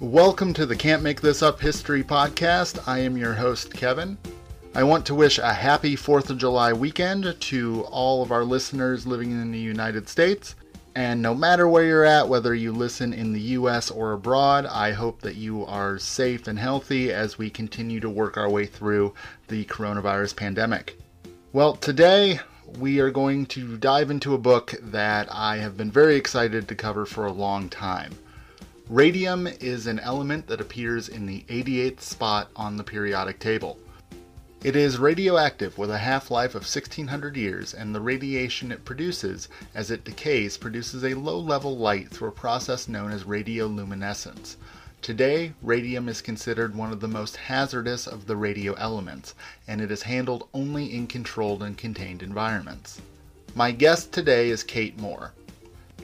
Welcome to the Can't Make This Up History Podcast. I am your host, Kevin. I want to wish a happy 4th of July weekend to all of our listeners living in the United States. And no matter where you're at, whether you listen in the US or abroad, I hope that you are safe and healthy as we continue to work our way through the coronavirus pandemic. Well, today we are going to dive into a book that I have been very excited to cover for a long time. Radium is an element that appears in the 88th spot on the periodic table. It is radioactive with a half life of 1600 years, and the radiation it produces as it decays produces a low level light through a process known as radioluminescence. Today, radium is considered one of the most hazardous of the radio elements, and it is handled only in controlled and contained environments. My guest today is Kate Moore.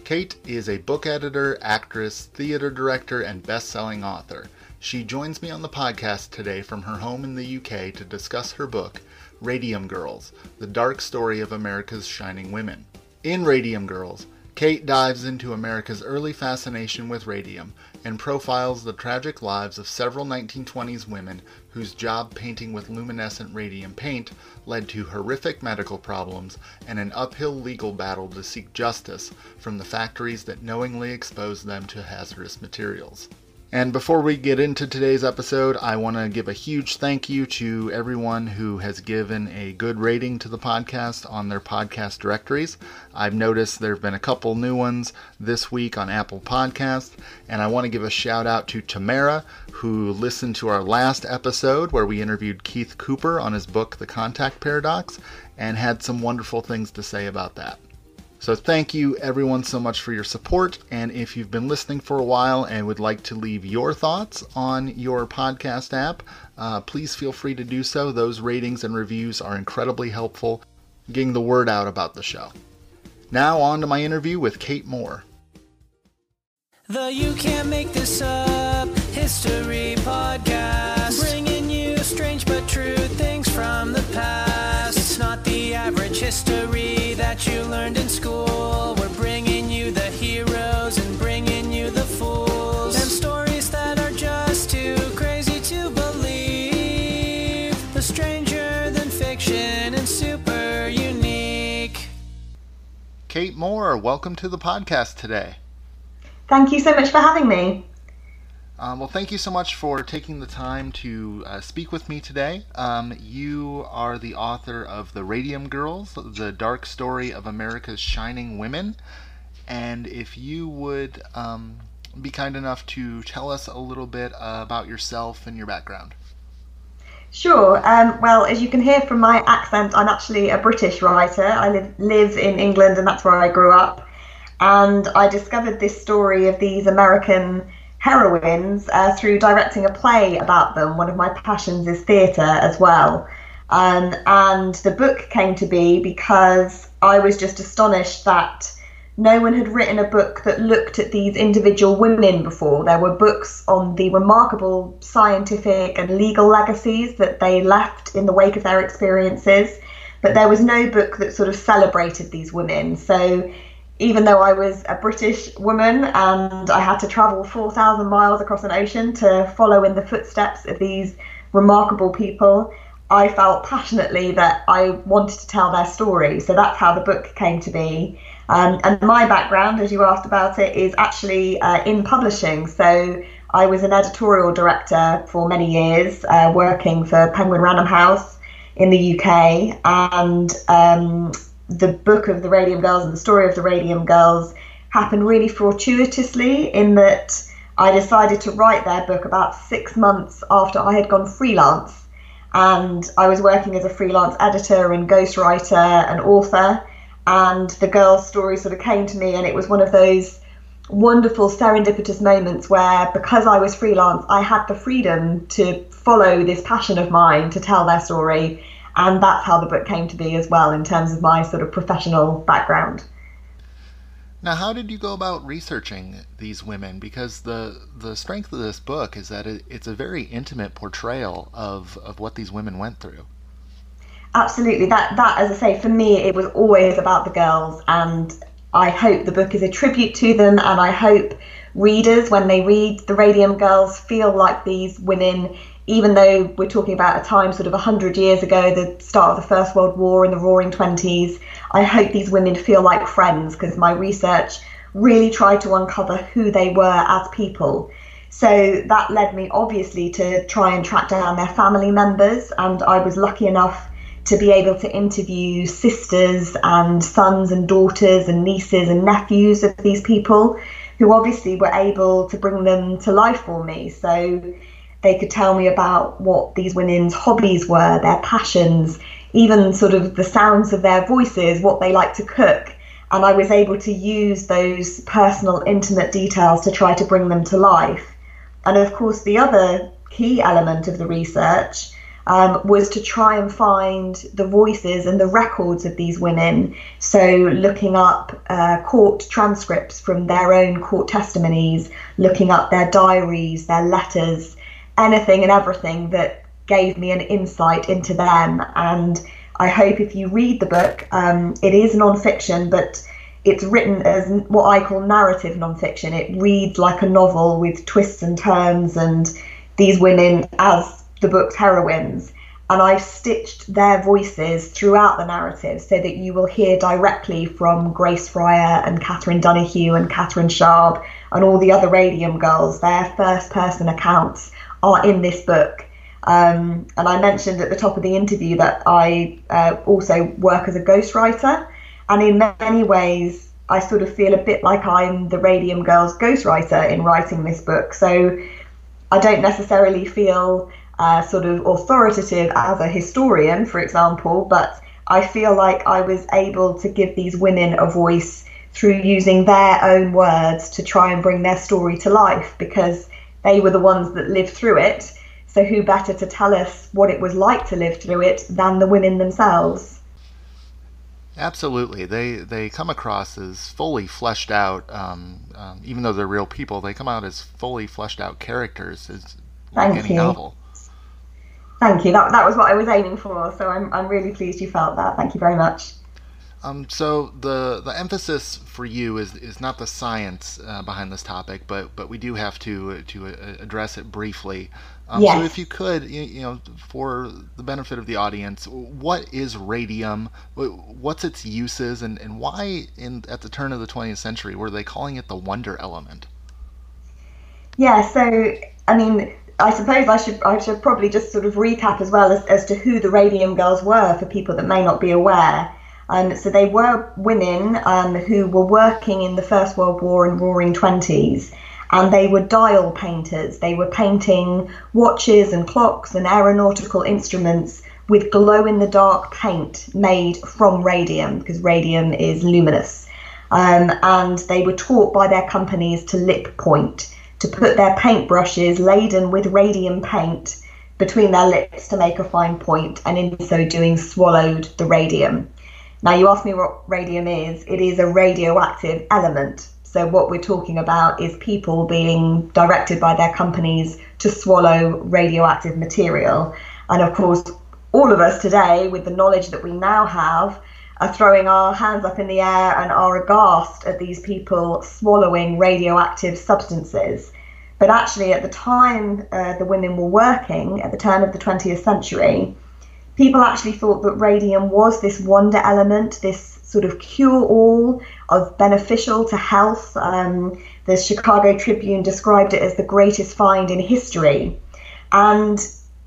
Kate is a book editor, actress, theater director, and best selling author. She joins me on the podcast today from her home in the UK to discuss her book, Radium Girls The Dark Story of America's Shining Women. In Radium Girls, Kate dives into America's early fascination with radium and profiles the tragic lives of several 1920s women whose job painting with luminescent radium paint led to horrific medical problems and an uphill legal battle to seek justice from the factories that knowingly exposed them to hazardous materials. And before we get into today's episode, I want to give a huge thank you to everyone who has given a good rating to the podcast on their podcast directories. I've noticed there have been a couple new ones this week on Apple Podcast, and I want to give a shout out to Tamara, who listened to our last episode where we interviewed Keith Cooper on his book, The Contact Paradox, and had some wonderful things to say about that. So thank you everyone so much for your support. And if you've been listening for a while and would like to leave your thoughts on your podcast app, uh, please feel free to do so. Those ratings and reviews are incredibly helpful getting the word out about the show. Now on to my interview with Kate Moore. The You Can't Make This Up History Podcast, bringing you strange but true things from the past. It's not the average history that you learned in school. We're bringing you the heroes and bringing you the fools. Them stories that are just too crazy to believe. The stranger than fiction and super unique. Kate Moore, welcome to the podcast today. Thank you so much for having me. Um, well, thank you so much for taking the time to uh, speak with me today. Um, you are the author of The Radium Girls, The Dark Story of America's Shining Women. And if you would um, be kind enough to tell us a little bit uh, about yourself and your background. Sure. Um, well, as you can hear from my accent, I'm actually a British writer. I live, live in England, and that's where I grew up. And I discovered this story of these American heroines uh, through directing a play about them. One of my passions is theatre as well. Um, and the book came to be because I was just astonished that no one had written a book that looked at these individual women before. There were books on the remarkable scientific and legal legacies that they left in the wake of their experiences, but there was no book that sort of celebrated these women. So even though I was a British woman and I had to travel 4,000 miles across an ocean to follow in the footsteps of these remarkable people, I felt passionately that I wanted to tell their story. So that's how the book came to be. Um, and my background, as you asked about it, is actually uh, in publishing. So I was an editorial director for many years, uh, working for Penguin Random House in the UK. And um, the book of the Radium Girls and the story of the Radium Girls happened really fortuitously in that I decided to write their book about six months after I had gone freelance. And I was working as a freelance editor and ghostwriter and author. And the girls' story sort of came to me, and it was one of those wonderful serendipitous moments where, because I was freelance, I had the freedom to follow this passion of mine to tell their story and that's how the book came to be as well in terms of my sort of professional background. Now, how did you go about researching these women? Because the the strength of this book is that it, it's a very intimate portrayal of, of what these women went through. Absolutely. That that, as I say, for me, it was always about the girls, and I hope the book is a tribute to them, and I hope readers, when they read the Radium Girls, feel like these women, even though we're talking about a time sort of 100 years ago, the start of the First World War in the roaring 20s, I hope these women feel like friends because my research really tried to uncover who they were as people. So that led me obviously to try and track down their family members, and I was lucky enough to be able to interview sisters and sons and daughters and nieces and nephews of these people who obviously were able to bring them to life for me. So they could tell me about what these women's hobbies were, their passions, even sort of the sounds of their voices, what they like to cook. And I was able to use those personal, intimate details to try to bring them to life. And of course, the other key element of the research um, was to try and find the voices and the records of these women. So, looking up uh, court transcripts from their own court testimonies, looking up their diaries, their letters, anything and everything that gave me an insight into them. And I hope if you read the book, um, it is non-fiction, but it's written as what I call narrative non-fiction. It reads like a novel with twists and turns and these women as the book's heroines. And I've stitched their voices throughout the narrative so that you will hear directly from Grace Fryer and Catherine Donohue and Catherine Schaub and all the other Radium girls. Their first person accounts are in this book. Um, and I mentioned at the top of the interview that I uh, also work as a ghostwriter. And in many ways, I sort of feel a bit like I'm the Radium Girls ghostwriter in writing this book. So I don't necessarily feel uh, sort of authoritative as a historian, for example, but I feel like I was able to give these women a voice through using their own words to try and bring their story to life because they were the ones that lived through it. So, who better to tell us what it was like to live through it than the women themselves? Absolutely, they they come across as fully fleshed out. Um, um, even though they're real people, they come out as fully fleshed out characters, as Thank any you. novel. Thank you. That, that was what I was aiming for. So I'm, I'm really pleased you felt that. Thank you very much. Um, so the the emphasis for you is is not the science uh, behind this topic, but but we do have to to uh, address it briefly. Um, Yes. So if you could, you, you know, for the benefit of the audience, what is radium? What's its uses, and, and why in at the turn of the 20th century were they calling it the wonder element? Yeah, so I mean, I suppose I should I should probably just sort of recap as well as, as to who the Radium Girls were for people that may not be aware. Um, so they were women um, who were working in the First World War and Roaring Twenties, and they were dial painters. They were painting watches and clocks and aeronautical instruments with glow in the dark paint made from radium because radium is luminous. Um, and they were taught by their companies to lip point, to put their paintbrushes laden with radium paint between their lips to make a fine point, and in so doing, swallowed the radium. Now, you ask me what radium is. It is a radioactive element. So, what we're talking about is people being directed by their companies to swallow radioactive material. And of course, all of us today, with the knowledge that we now have, are throwing our hands up in the air and are aghast at these people swallowing radioactive substances. But actually, at the time uh, the women were working, at the turn of the 20th century, people actually thought that radium was this wonder element, this sort of cure all of beneficial to health. Um, the Chicago Tribune described it as the greatest find in history. And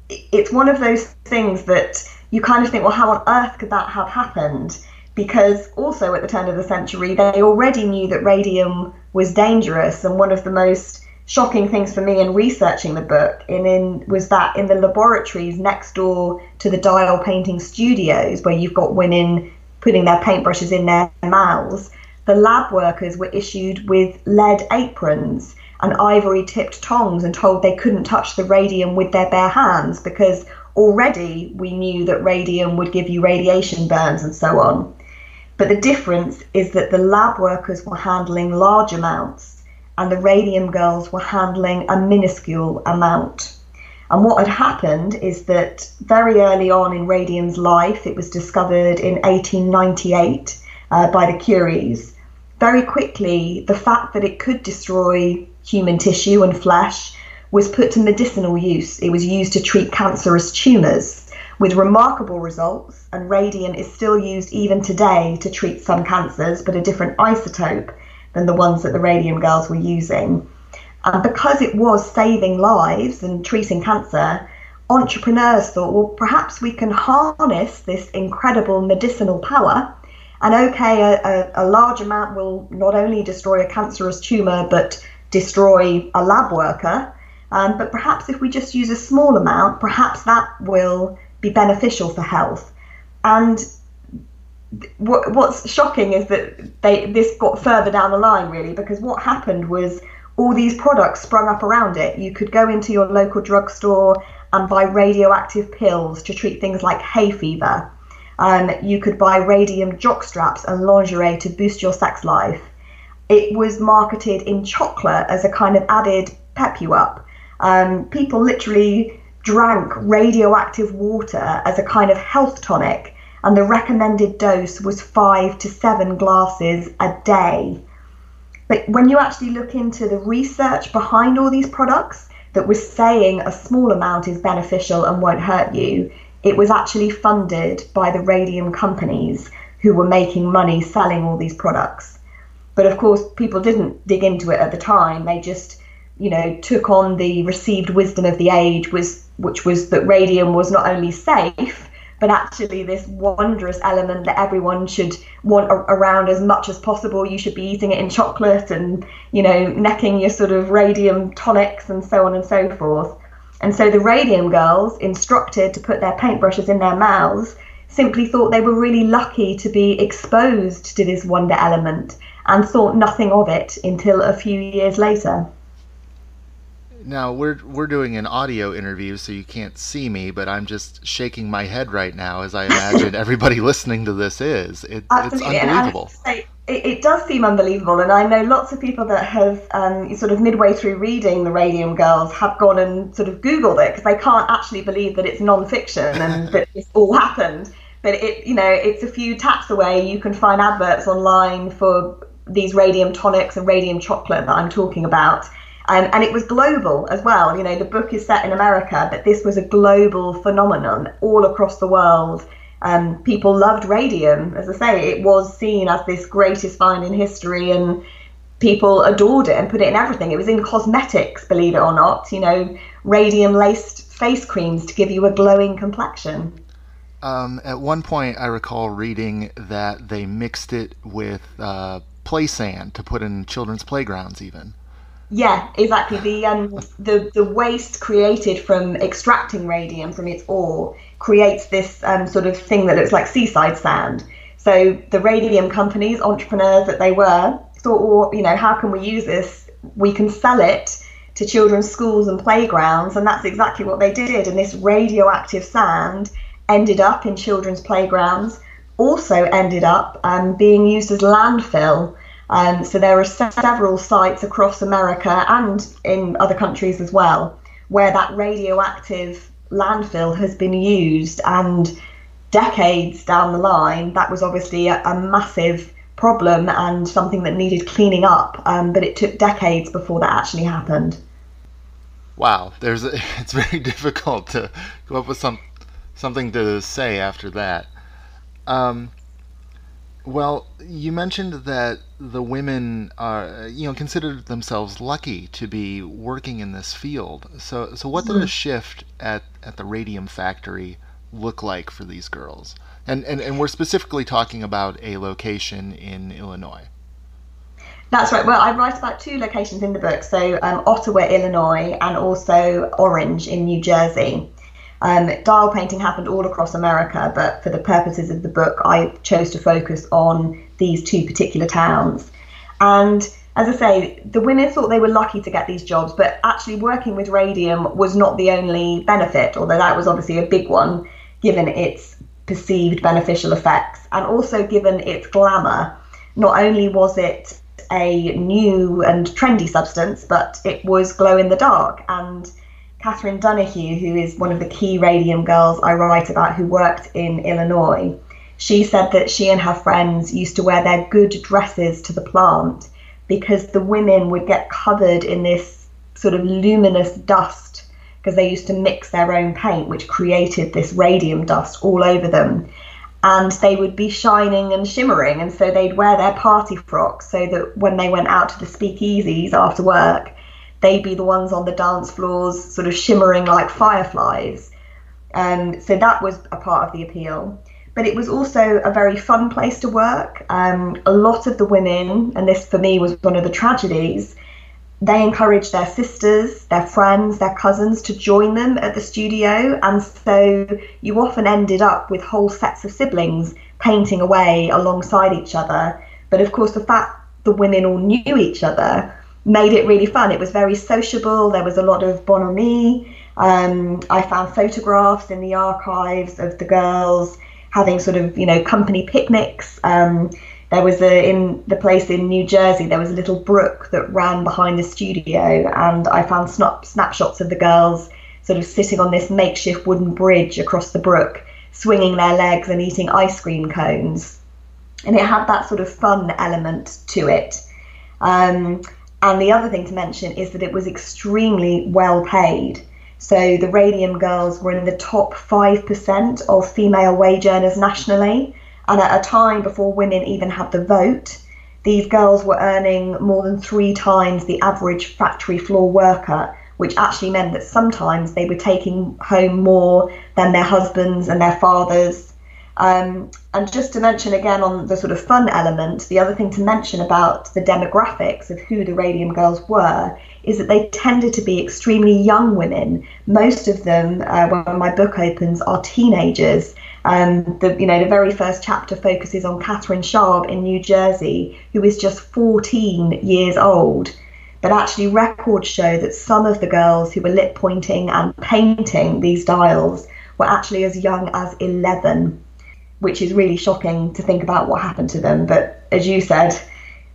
it's one of those things that you kind of think, well, how on earth could that have happened? Because also at the turn of the century, they already knew that radium was dangerous. And one of the most shocking things for me in researching the book in, in was that in the laboratories next door to the dial painting studios, where you've got women putting their paintbrushes in their mouths, the lab workers were issued with lead aprons and ivory tipped tongs and told they couldn't touch the radium with their bare hands because already we knew that radium would give you radiation burns and so on. But the difference is that the lab workers were handling large amounts and the radium girls were handling a minuscule amount. And what had happened is that very early on in radium's life, it was discovered in 1898 uh, by the Curies. Very quickly, the fact that it could destroy human tissue and flesh, was put to medicinal use. It was used to treat cancerous tumours with remarkable results, and radium is still used even today to treat some cancers, but a different isotope than the ones that the radium girls were using. And because it was saving lives and treating cancer, entrepreneurs thought, well, perhaps we can harness this incredible medicinal power. And okay, a, a, a large amount will not only destroy a cancerous tumor, but destroy a lab worker. Um, but perhaps if we just use a small amount, perhaps that will be beneficial for health. And what, what's shocking is that they this got further down the line really because what happened was all these products sprung up around it. You could go into your local drugstore and buy radioactive pills to treat things like hay fever. Um, you could buy radium jock straps and lingerie to boost your sex life. It was marketed in chocolate as a kind of added pep you up. Um, people literally drank radioactive water as a kind of health tonic, and the recommended dose was five to seven glasses a day. But when you actually look into the research behind all these products that was saying a small amount is beneficial and won't hurt you, it was actually funded by the radium companies who were making money selling all these products. But of course, people didn't dig into it at the time. They just, you know, took on the received wisdom of the age, was which was that radium was not only safe but actually this wondrous element that everyone should want around as much as possible. You should be eating it in chocolate and, you know, necking your sort of radium tonics and so on and so forth. And so the radium girls, instructed to put their paintbrushes in their mouths, simply thought they were really lucky to be exposed to this wonder element and thought nothing of it until a few years later. Now we're we're doing an audio interview, so you can't see me, but I'm just shaking my head right now as I imagine everybody listening to this is. It, it's unbelievable. Say, it, it, does seem unbelievable, and I know lots of people that have um, sort of midway through reading the Radium Girls have gone and sort of Googled it because they can't actually believe that it's non-fiction and that this all happened. But it, you know, it's a few taps away. You can find adverts online for these radium tonics and radium chocolate that I'm talking about um, and it was global as well. You know, the book is set in America, but this was a global phenomenon all across the world. Um, people loved radium. As I say, it was seen as this greatest find in history, and people adored it and put it in everything. It was in cosmetics, believe it or not. You know, radium laced face creams to give you a glowing complexion. Um, at one point, I recall reading that they mixed it with uh, play sand to put in children's playgrounds, even. Yeah, exactly. The um the the waste created from extracting radium from its ore creates this um, sort of thing that looks like seaside sand. So the radium companies, entrepreneurs that they were, thought, well, you know, how can we use this? We can sell it to children's schools and playgrounds, and that's exactly what they did. And this radioactive sand ended up in children's playgrounds, also ended up um, being used as landfill um, so there are several sites across America and in other countries as well where that radioactive landfill has been used and decades down the line that was obviously a, a massive problem and something that needed cleaning up um, but it took decades before that actually happened. Wow there's a, it's very difficult to come up with some something to say after that. Um, well, you mentioned that the women are, you know, considered themselves lucky to be working in this field. So, so what did a shift at, at the radium factory look like for these girls? And, and, and we're specifically talking about a location in Illinois. That's right. Well, I write about two locations in the book. So, um, Ottawa, Illinois, and also Orange in New Jersey. Um, dial painting happened all across America, but for the purposes of the book, I chose to focus on these two particular towns. And as I say, the women thought they were lucky to get these jobs, but actually working with radium was not the only benefit, although that was obviously a big one given its perceived beneficial effects and also given its glamour. Not only was it a new and trendy substance, but it was glow in the dark and Catherine Donohue, who is one of the key radium girls I write about who worked in Illinois, she said that she and her friends used to wear their good dresses to the plant because the women would get covered in this sort of luminous dust because they used to mix their own paint, which created this radium dust all over them. And they would be shining and shimmering, and so they'd wear their party frocks so that when they went out to the speakeasies after work, they'd be the ones on the dance floors, sort of shimmering like fireflies. Um, so that was a part of the appeal. But it was also a very fun place to work. Um, a lot of the women, and this for me was one of the tragedies, they encouraged their sisters, their friends, their cousins to join them at the studio. And so you often ended up with whole sets of siblings painting away alongside each other. But of course, the fact the women all knew each other made it really fun. It was very sociable. There was a lot of bonhomie. Um, I found photographs in the archives of the girls having sort of, you know, company picnics. Um, there was a in the place in New Jersey. There was a little brook that ran behind the studio, and I found snap, snapshots of the girls sort of sitting on this makeshift wooden bridge across the brook, swinging their legs and eating ice cream cones. And it had that sort of fun element to it. Um, and the other thing to mention is that it was extremely well paid. So the Radium Girls were in the top 5% of female wage earners nationally. And at a time before women even had the vote, these girls were earning more than three times the average factory floor worker, which actually meant that sometimes they were taking home more than their husbands and their fathers um, and just to mention again on the sort of fun element, the other thing to mention about the demographics of who the Radium Girls were is that they tended to be extremely young women. Most of them, uh, when my book opens, are teenagers. Um, the you know the very first chapter focuses on Catherine Schaub in New Jersey, who is just 14 years old. But actually, records show that some of the girls who were lip pointing and painting these dials were actually as young as 11 which is really shocking to think about what happened to them. But as you said,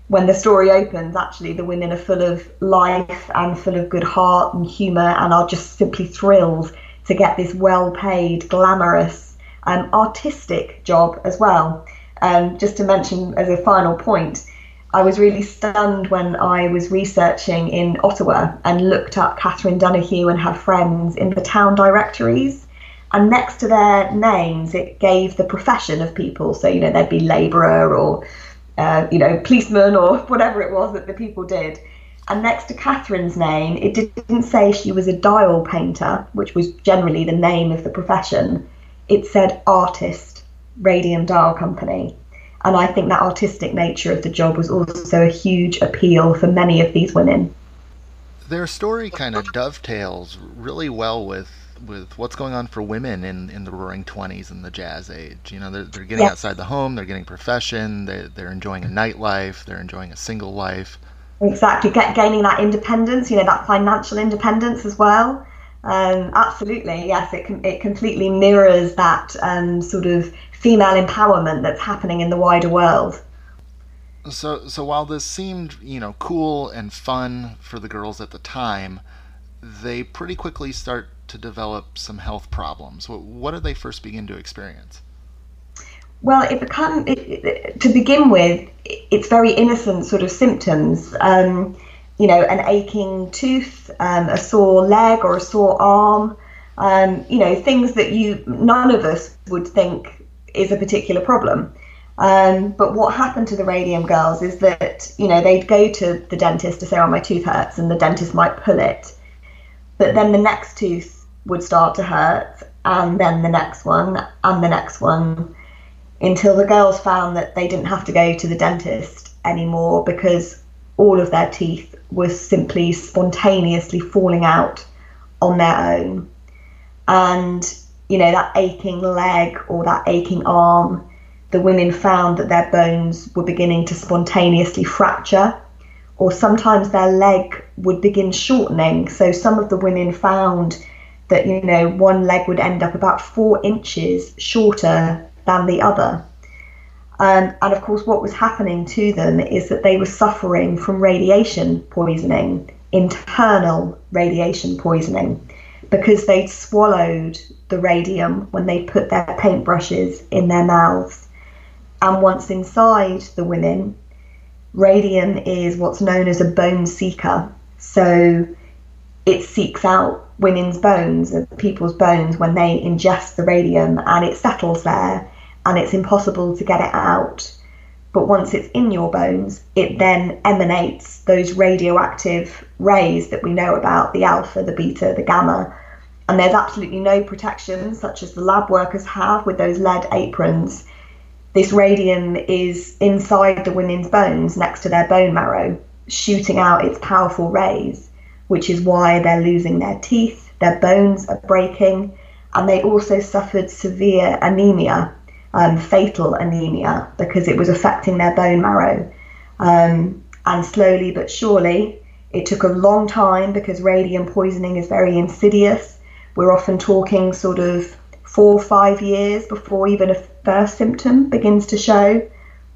when the story opens, actually the women are full of life and full of good heart and humour and are just simply thrilled to get this well paid, glamorous, um, artistic job as well. Um, just to mention as a final point, I was really stunned when I was researching in Ottawa and looked up Catherine Donohue and her friends in the town directories and next to their names it gave the profession of people. So you know there'd be labourer or uh, you know policeman or whatever it was that the people did. And next to catherine's name it didn't say she was a dial painter which was generally the name of the profession. It said artist radium dial company. And i think that artistic nature of the job was also a huge appeal for many of these women. Their story kind of dovetails really well with with what's going on for women in, in the Roaring Twenties and the Jazz Age. You know, they're, they're getting yes. outside the home, they're getting profession, they, they're enjoying a nightlife, they're enjoying a single life. Exactly, Get, gaining that independence, you know, that financial independence as well. Um, absolutely, yes, it it completely mirrors that um, sort of female empowerment that's happening in the wider world. So, so while this seemed, you know, cool and fun for the girls at the time, they pretty quickly start to develop some health problems? What, what did they first begin to experience? Well, it become it, it, to begin with, it's very innocent sort of symptoms. Um, you know, an aching tooth, um, a sore leg or a sore arm. Um, you know, things that you none of us would think is a particular problem. Um, but what happened to the radium girls is that you know they'd go to the dentist to say, "Oh, my tooth hurts," and the dentist might pull it, but then the next tooth would start to hurt, and then the next one, and the next one, until the girls found that they didn't have to go to the dentist anymore because all of their teeth were simply spontaneously falling out on their own. And, you know, that aching leg or that aching arm, the women found that their bones were beginning to spontaneously fracture, or sometimes their leg would begin shortening. So some of the women found that you know one leg would end up about four inches shorter than the other. Um, and of course, what was happening to them is that they were suffering from radiation poisoning, internal radiation poisoning, because they'd swallowed the radium when they put their paintbrushes in their mouths. And once inside the women, radium is what's known as a bone seeker. So it seeks out women's bones, and people's bones, when they ingest the radium and it settles there and it's impossible to get it out. But once it's in your bones, it then emanates those radioactive rays that we know about the alpha, the beta, the gamma. And there's absolutely no protection, such as the lab workers have with those lead aprons. This radium is inside the women's bones next to their bone marrow, shooting out its powerful rays, which is why they're losing their teeth, their bones are breaking, and they also suffered severe anemia um, fatal anemia because it was affecting their bone marrow. Um, and slowly but surely, it took a long time because radium poisoning is very insidious. We're often talking sort of four or five years before even a first symptom begins to show.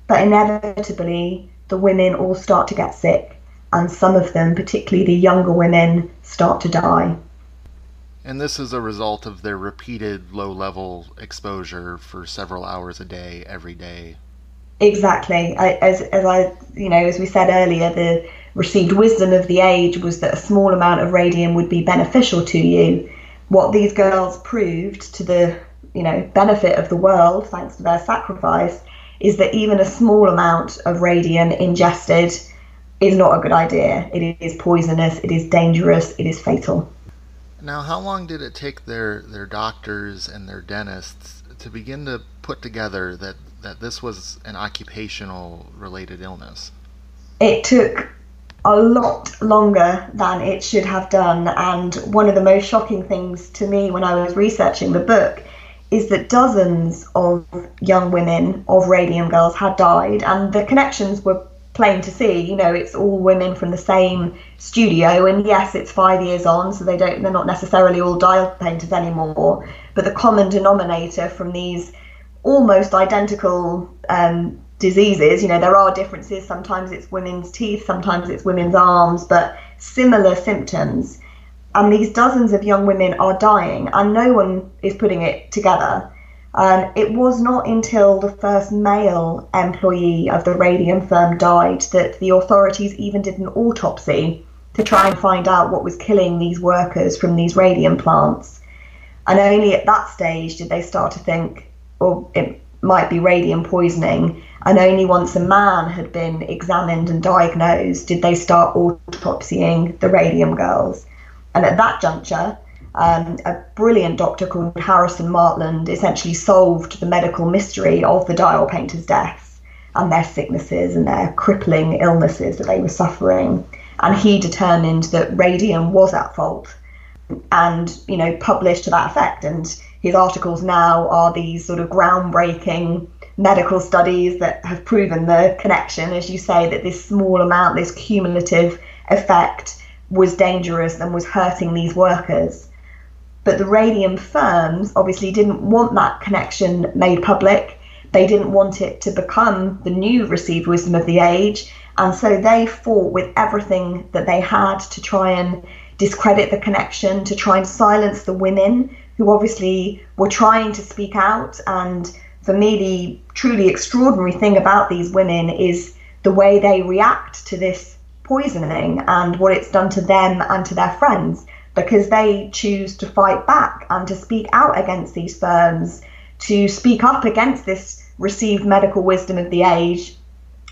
But inevitably, the women all start to get sick, and some of them, particularly the younger women, start to die. And this is a result of their repeated low level exposure for several hours a day, every day. Exactly. I, as, as I, you know, as we said earlier, the received wisdom of the age was that a small amount of radium would be beneficial to you. What these girls proved to the, you know, benefit of the world, thanks to their sacrifice, is that even a small amount of radium ingested is not a good idea. It is poisonous, it is dangerous, it is fatal. Now, how long did it take their, their doctors and their dentists to begin to put together that, that this was an occupational related illness? It took a lot longer than it should have done. And one of the most shocking things to me when I was researching the book is that dozens of young women of Radium Girls had died, and the connections were plain to see. You know, it's all women from the same studio, and yes, it's five years on, so they don't they're not necessarily all dial painters anymore. But the common denominator from these almost identical um, diseases, you know, there are differences. Sometimes it's women's teeth, sometimes it's women's arms, but similar symptoms. And these dozens of young women are dying, and no one is putting it together. Um, it was not until the first male employee of the radium firm died that the authorities even did an autopsy to try and find out what was killing these workers from these radium plants. And only at that stage did they start to think, well, it might be radium poisoning. And only once a man had been examined and diagnosed did they start autopsying the radium girls. And at that juncture, um, a brilliant doctor called Harrison Martland essentially solved the medical mystery of the dial painters' deaths and their sicknesses and their crippling illnesses that they were suffering. And he determined that radium was at fault and, you know, published to that effect. And his articles now are these sort of groundbreaking medical studies that have proven the connection, as you say, that this small amount, this cumulative effect was dangerous and was hurting these workers. But the radium firms obviously didn't want that connection made public. They didn't want it to become the new received wisdom of the age. And so they fought with everything that they had to try and discredit the connection, to try and silence the women who obviously were trying to speak out. And for me, the truly extraordinary thing about these women is the way they react to this poisoning and what it's done to them and to their friends because they choose to fight back and to speak out against these firms, to speak up against this received medical wisdom of the age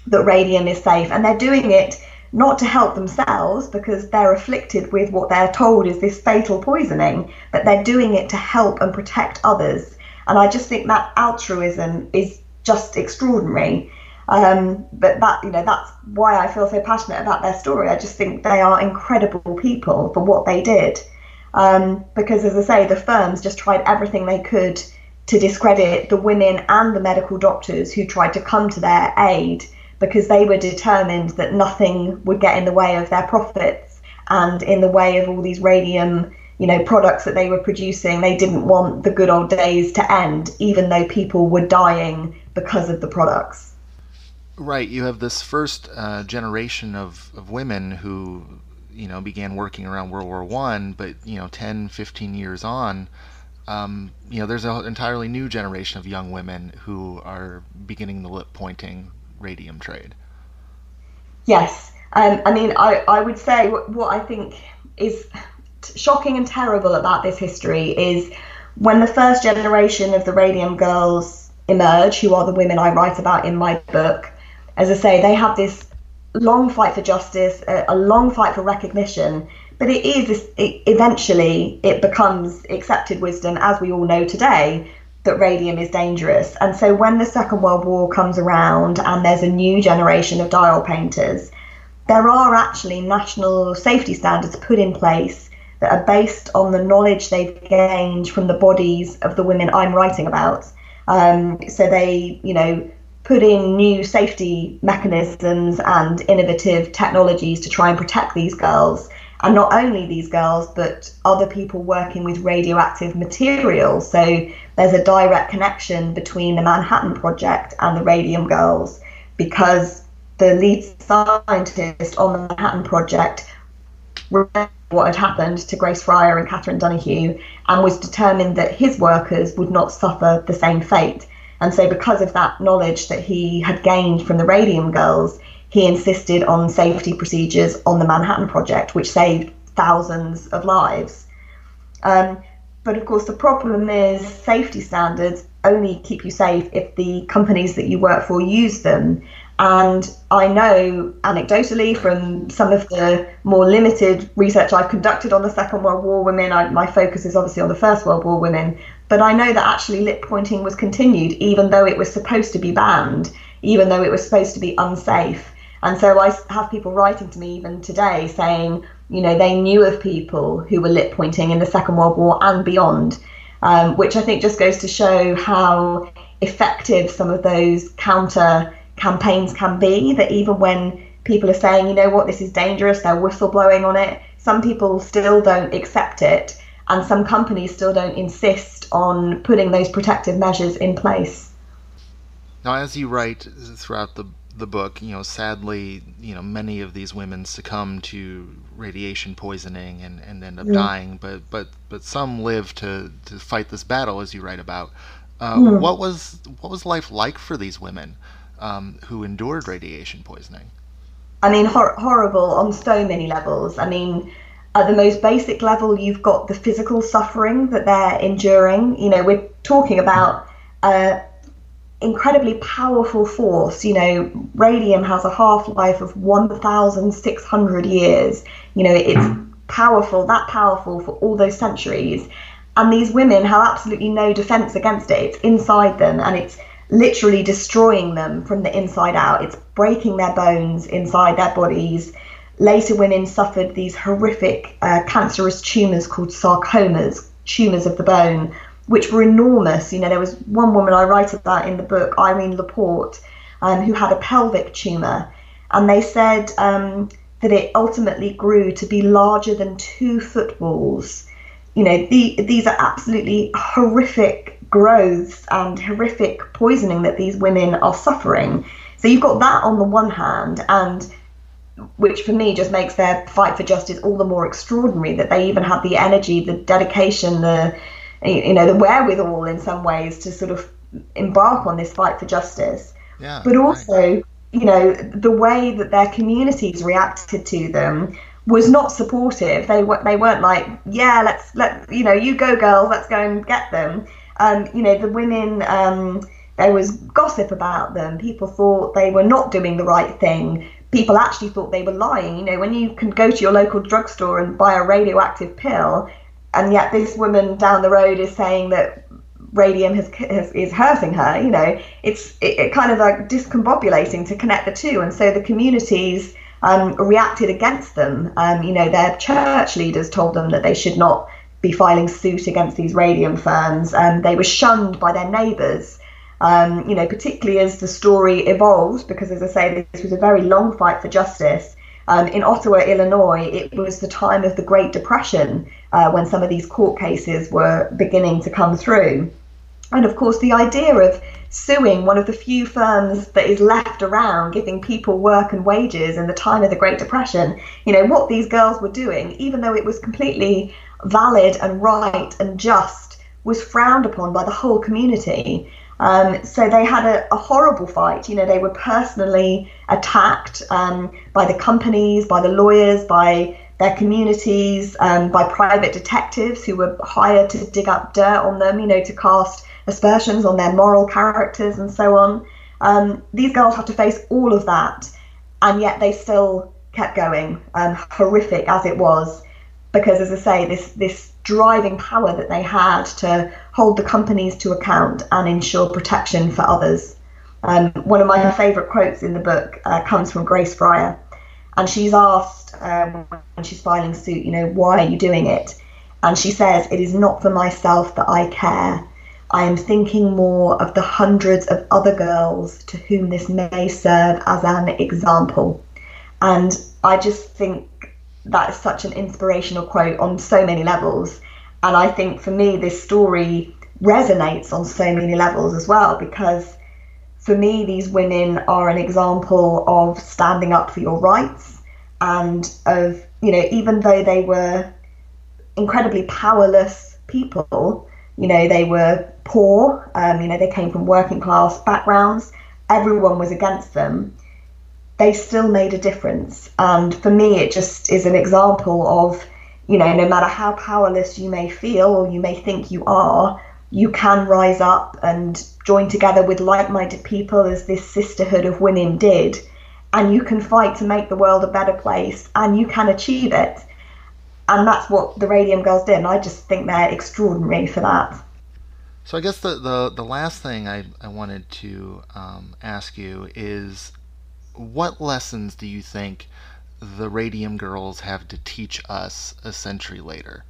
that radium is safe. And they're doing it not to help themselves because they're afflicted with what they're told is this fatal poisoning, but they're doing it to help and protect others. And I just think that altruism is just extraordinary. Um, but that you know that's why I feel so passionate about their story. I just think they are incredible people for what they did. Um, because as I say, the firms just tried everything they could to discredit the women and the medical doctors who tried to come to their aid because they were determined that nothing would get in the way of their profits and in the way of all these radium you know products that they were producing they didn't want the good old days to end even though people were dying because of the products Right. You have this first uh, generation of, of women who, you know, began working around World War One, but you know, 10, 15 years on, um, you know, there's an entirely new generation of young women who are beginning the lip pointing radium trade. Yes. Um, I mean, I, I would say what, what I think is shocking and terrible about this history is when the first generation of the Radium Girls emerge, who are the women I write about in my book, as I say, they have this long fight for justice, a, a long fight for recognition. But it is it, eventually it becomes accepted wisdom, as we all know today, that radium is dangerous. And so when the Second World War comes around and there's a new generation of dial painters, there are actually national safety standards put in place that are based on the knowledge they've gained from the bodies of the women I'm writing about. Um, so they, you know, put in new safety mechanisms and innovative technologies to try and protect these girls. And not only these girls, but other people working with radioactive materials. So there's a direct connection between the Manhattan Project and the Radium Girls because the lead scientist on the Manhattan Project remembered what had happened to Grace Fryer and Catherine Donohue and was determined that his workers would not suffer the same fate. And so, because of that knowledge that he had gained from the Radium Girls, he insisted on safety procedures on the Manhattan Project, which saved thousands of lives. Um, but of course, the problem is safety standards only keep you safe if the companies that you work for use them. And I know anecdotally from some of the more limited research I've conducted on the Second World War women, I, my focus is obviously on the First World War women, but I know that actually lip pointing was continued, even though it was supposed to be banned, even though it was supposed to be unsafe. And so I have people writing to me even today saying, you know, they knew of people who were lip pointing in the Second World War and beyond, um, which I think just goes to show how effective some of those counter campaigns can be. That even when people are saying, you know what, this is dangerous, they're whistleblowing on it, some people still don't accept it and some companies still don't insist on putting those protective measures in place. Now, as you write throughout the the book, you know, sadly, you know, many of these women succumb to radiation poisoning and, and end up mm. dying, but but but some live to, to fight this battle, as you write about. Uh, mm. What was what was life like for these women um, who endured radiation poisoning? I mean, hor- horrible on so many levels. I mean, at the most basic level, you've got the physical suffering that they're enduring. You know, we're talking about uh, incredibly powerful force. You know, radium has a half life of 1,600 years. You know, it's powerful, that powerful for all those centuries. And these women have absolutely no defense against it. It's inside them and it's literally destroying them from the inside out. It's breaking their bones inside their bodies later women suffered these horrific uh, cancerous tumours called sarcomas, tumours of the bone, which were enormous. You know, there was one woman I write about in the book, Irene Laporte, um, who had a pelvic tumour, and they said um, that it ultimately grew to be larger than two footballs. You know, the, these are absolutely horrific growths and horrific poisoning that these women are suffering. So you've got that on the one hand, and which for me just makes their fight for justice all the more extraordinary that they even had the energy, the dedication, the you know the wherewithal in some ways to sort of embark on this fight for justice. Yeah, but also, right. you know, the way that their communities reacted to them was not supportive. They were they weren't like, yeah, let's let you know, you go girls, let's go and get them. Um, you know, the women. Um, there was gossip about them. People thought they were not doing the right thing people actually thought they were lying. You know, when you can go to your local drugstore and buy a radioactive pill, and yet this woman down the road is saying that radium has, has, is hurting her. You know, it's it, it, kind of like discombobulating to connect the two, and so the communities um, reacted against them. Um, you know, their church leaders told them that they should not be filing suit against these radium firms. Um, they were shunned by their neighbours. Um, you know, particularly as the story evolves, because as I say, this was a very long fight for justice. Um, in Ottawa, Illinois, it was the time of the Great Depression uh, when some of these court cases were beginning to come through. And of course, the idea of suing one of the few firms that is left around giving people work and wages in the time of the Great Depression, you know, what these girls were doing, even though it was completely valid and right and just, was frowned upon by the whole community. Um, so they had a, a, horrible fight. You know, they were personally attacked um, by the companies, by the lawyers, by their communities, um, by private detectives who were hired to dig up dirt on them, you know, to cast aspersions on their moral characters and so on. Um, these girls had to face all of that, and yet they still kept going, um, horrific as it was, because as I say, this this driving power that they had to hold the companies to account and ensure protection for others. Um, one of my favourite quotes in the book uh, comes from Grace Fryer, and she's asked um, when she's filing suit, you know, why are you doing it? And she says, It is not for myself that I care. I am thinking more of the hundreds of other girls to whom this may serve as an example. And I just think that is such an inspirational quote on so many levels. And I think for me, this story resonates on so many levels as well, because for me, these women are an example of standing up for your rights and of, you know, even though they were incredibly powerless people, you know, they were poor, um, you know, they came from working class backgrounds, everyone was against them they still made a difference. And for me, it just is an example of, you know, no matter how powerless you may feel or you may think you are, you can rise up and join together with like minded people as this sisterhood of women did. And you can fight to make the world a better place and you can achieve it. And that's what the Radium Girls did. And I just think they're extraordinary for that. So I guess the, the, the last thing I, I wanted to um, ask you is what lessons do you think the Radium Girls have to teach us a century later?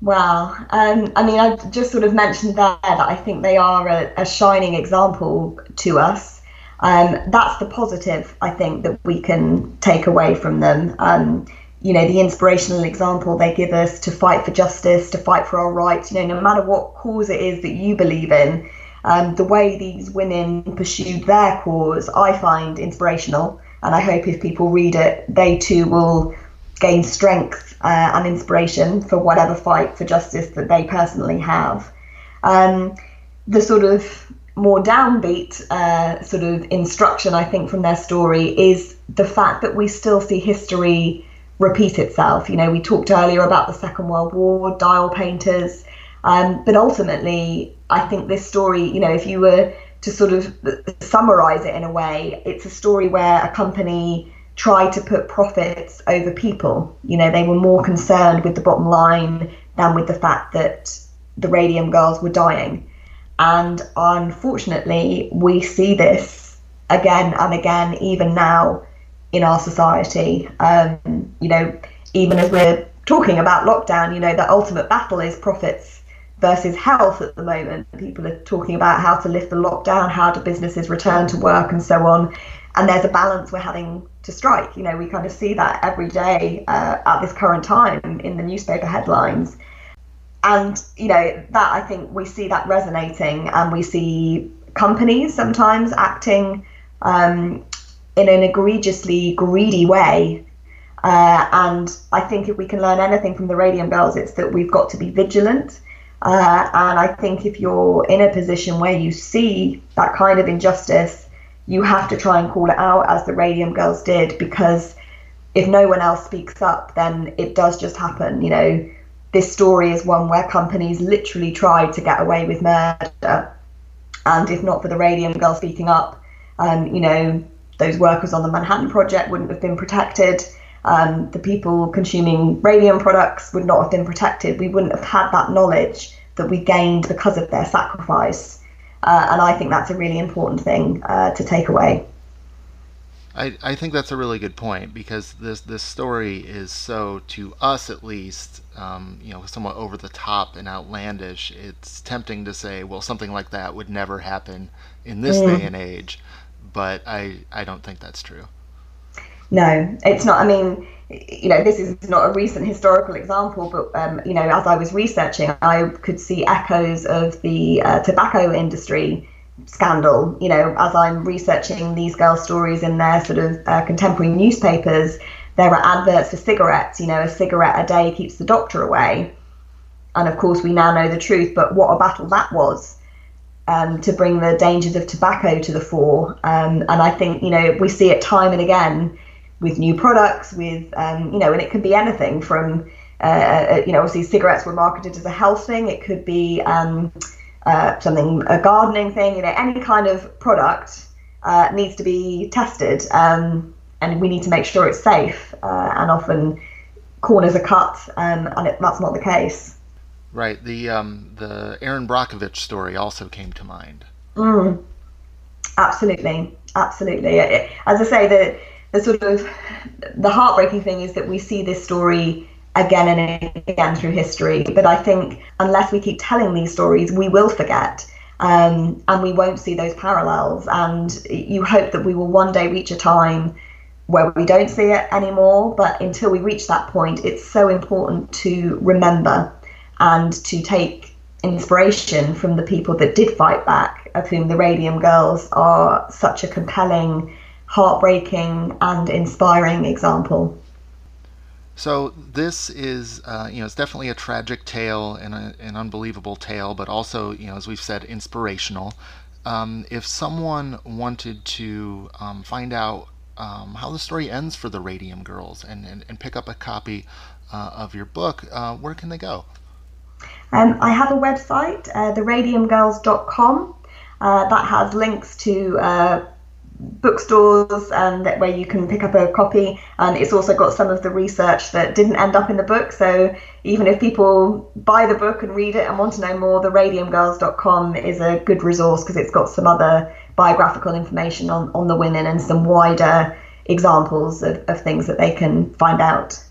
Well, um, I mean, I just sort of mentioned there that I think they are a, a shining example to us. Um, that's the positive, I think, that we can take away from them. Um, you know, the inspirational example they give us to fight for justice, to fight for our rights, you know, no matter what cause it is that you believe in, um, the way these women pursued their cause, I find inspirational. And I hope if people read it, they too will gain strength uh, and inspiration for whatever fight for justice that they personally have. Um, the sort of more downbeat uh, sort of instruction, I think, from their story is the fact that we still see history repeat itself. You know, we talked earlier about the Second World War, dial painters, um, but ultimately, I think this story, you know, if you were to sort of summarize it in a way, it's a story where a company tried to put profits over people. You know, they were more concerned with the bottom line than with the fact that the radium girls were dying. And unfortunately, we see this again and again, even now in our society. Um, you know, even as we're talking about lockdown, you know, the ultimate battle is profits versus health at the moment. People are talking about how to lift the lockdown, how do businesses return to work, and so on. And there's a balance we're having to strike. You know, we kind of see that every day uh, at this current time in the newspaper headlines. And, you know, that I think we see that resonating, and we see companies sometimes acting um, in an egregiously greedy way. Uh, and I think if we can learn anything from the Radium Girls, it's that we've got to be vigilant uh, and I think if you're in a position where you see that kind of injustice, you have to try and call it out as the Radium Girls did, because if no one else speaks up, then it does just happen. You know, this story is one where companies literally tried to get away with murder. And if not for the Radium Girls speaking up, um, you know, those workers on the Manhattan Project wouldn't have been protected. Um, the people consuming radium products would not have been protected. We wouldn't have had that knowledge that we gained because of their sacrifice. Uh, and I think that's a really important thing uh, to take away. I, I think that's a really good point because this this story is so to us at least um, you know somewhat over the top and outlandish. It's tempting to say well something like that would never happen in this mm. day and age, but I I don't think that's true. No, it's not. I mean, you know, this is not a recent historical example, but um, you know, as I was researching, I could see echoes of the uh, tobacco industry scandal. You know, as I'm researching these girls' stories in their sort of uh, contemporary newspapers, there are adverts for cigarettes. You know, a cigarette a day keeps the doctor away, and of course, we now know the truth. But what a battle that was! um, to bring the dangers of tobacco to the fore. Um, and I think, you know, we see it time and again with new products, with, um, you know, and it could be anything from, uh, uh, you know, obviously cigarettes were marketed as a health thing. It could be um, uh, something, a gardening thing, you know, any kind of product uh, needs to be tested. Um, and we need to make sure it's safe. Uh, and often corners are cut, um, and it, that's not the case. Right. The um, the Erin Brockovich story also came to mind. Mm. Absolutely, absolutely. As I say, the the sort of the heartbreaking thing is that we see this story again and again through history. But I think unless we keep telling these stories, we will forget. Um, and we won't see those parallels. And you hope that we will one day reach a time where we don't see it anymore. But until we reach that point, it's so important to remember and to take inspiration from the people that did fight back, of whom the Radium Girls are such a compelling, heartbreaking, and inspiring example. So this is, uh, you know, it's definitely a tragic tale and a, an unbelievable tale, but also, you know, as we've said, inspirational. Um, if someone wanted to um, find out um, how the story ends for the Radium Girls and, and, and pick up a copy uh, of your book, uh, where can they go? Um, I have a website, uh, theradiumgirls.com, uh, that has links to uh, bookstores and that where you can pick up a copy and it's also got some of the research that didn't end up in the book so even if people buy the book and read it and want to know more the radiumgirls.com is a good resource because it's got some other biographical information on, on the women and some wider examples of, of things that they can find out.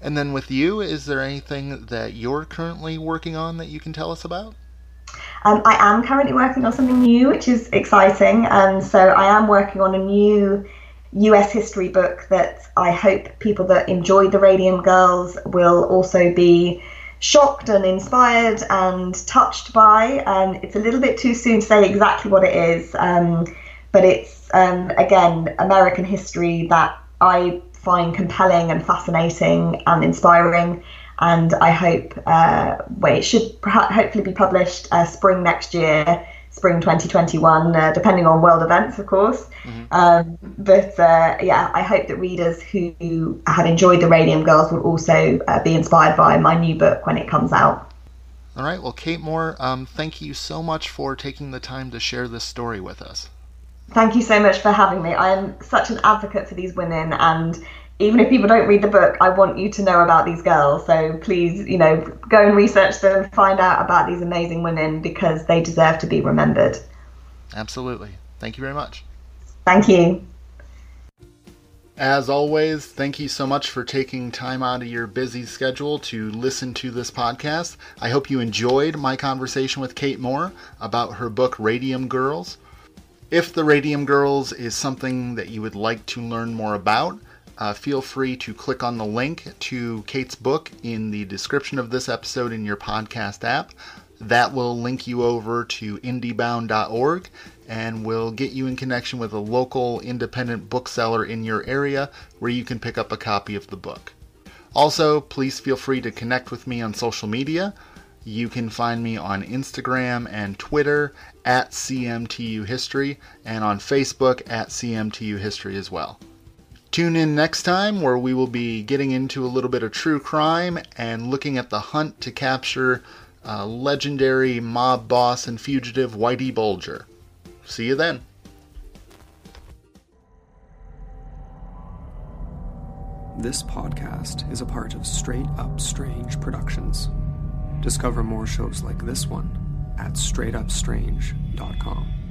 And then with you, is there anything that you're currently working on that you can tell us about? Um, I am currently working on something new, which is exciting. And so I am working on a new US history book that I hope people that enjoy the Radium Girls will also be shocked and inspired and touched by. Um, it's a little bit too soon to say exactly what it is, um, but it's um, again American history that I find compelling and fascinating and inspiring. And I hope, uh, well, it should hopefully be published uh, spring next year spring 2021, uh, depending on world events, of course. Mm-hmm. Um, but uh, yeah, I hope that readers who have enjoyed the Radium Girls will also uh, be inspired by my new book when it comes out. All right. Well, Kate Moore, um, thank you so much for taking the time to share this story with us. Thank you so much for having me. I am such an advocate for these women, and even if people don't read the book, I want you to know about these girls. So please, you know, go and research them, find out about these amazing women because they deserve to be remembered. Absolutely. Thank you very much. Thank you. As always, thank you so much for taking time out of your busy schedule to listen to this podcast. I hope you enjoyed my conversation with Kate Moore about her book Radium Girls. If the Radium Girls is something that you would like to learn more about, uh, feel free to click on the link to Kate's book in the description of this episode in your podcast app. That will link you over to indiebound.org and will get you in connection with a local independent bookseller in your area where you can pick up a copy of the book. Also, please feel free to connect with me on social media. You can find me on Instagram and Twitter at CMTU History and on Facebook at CMTU History as well. Tune in next time where we will be getting into a little bit of true crime and looking at the hunt to capture uh, legendary mob boss and fugitive Whitey Bulger. See you then. This podcast is a part of Straight Up Strange Productions. Discover more shows like this one at straightupstrange.com.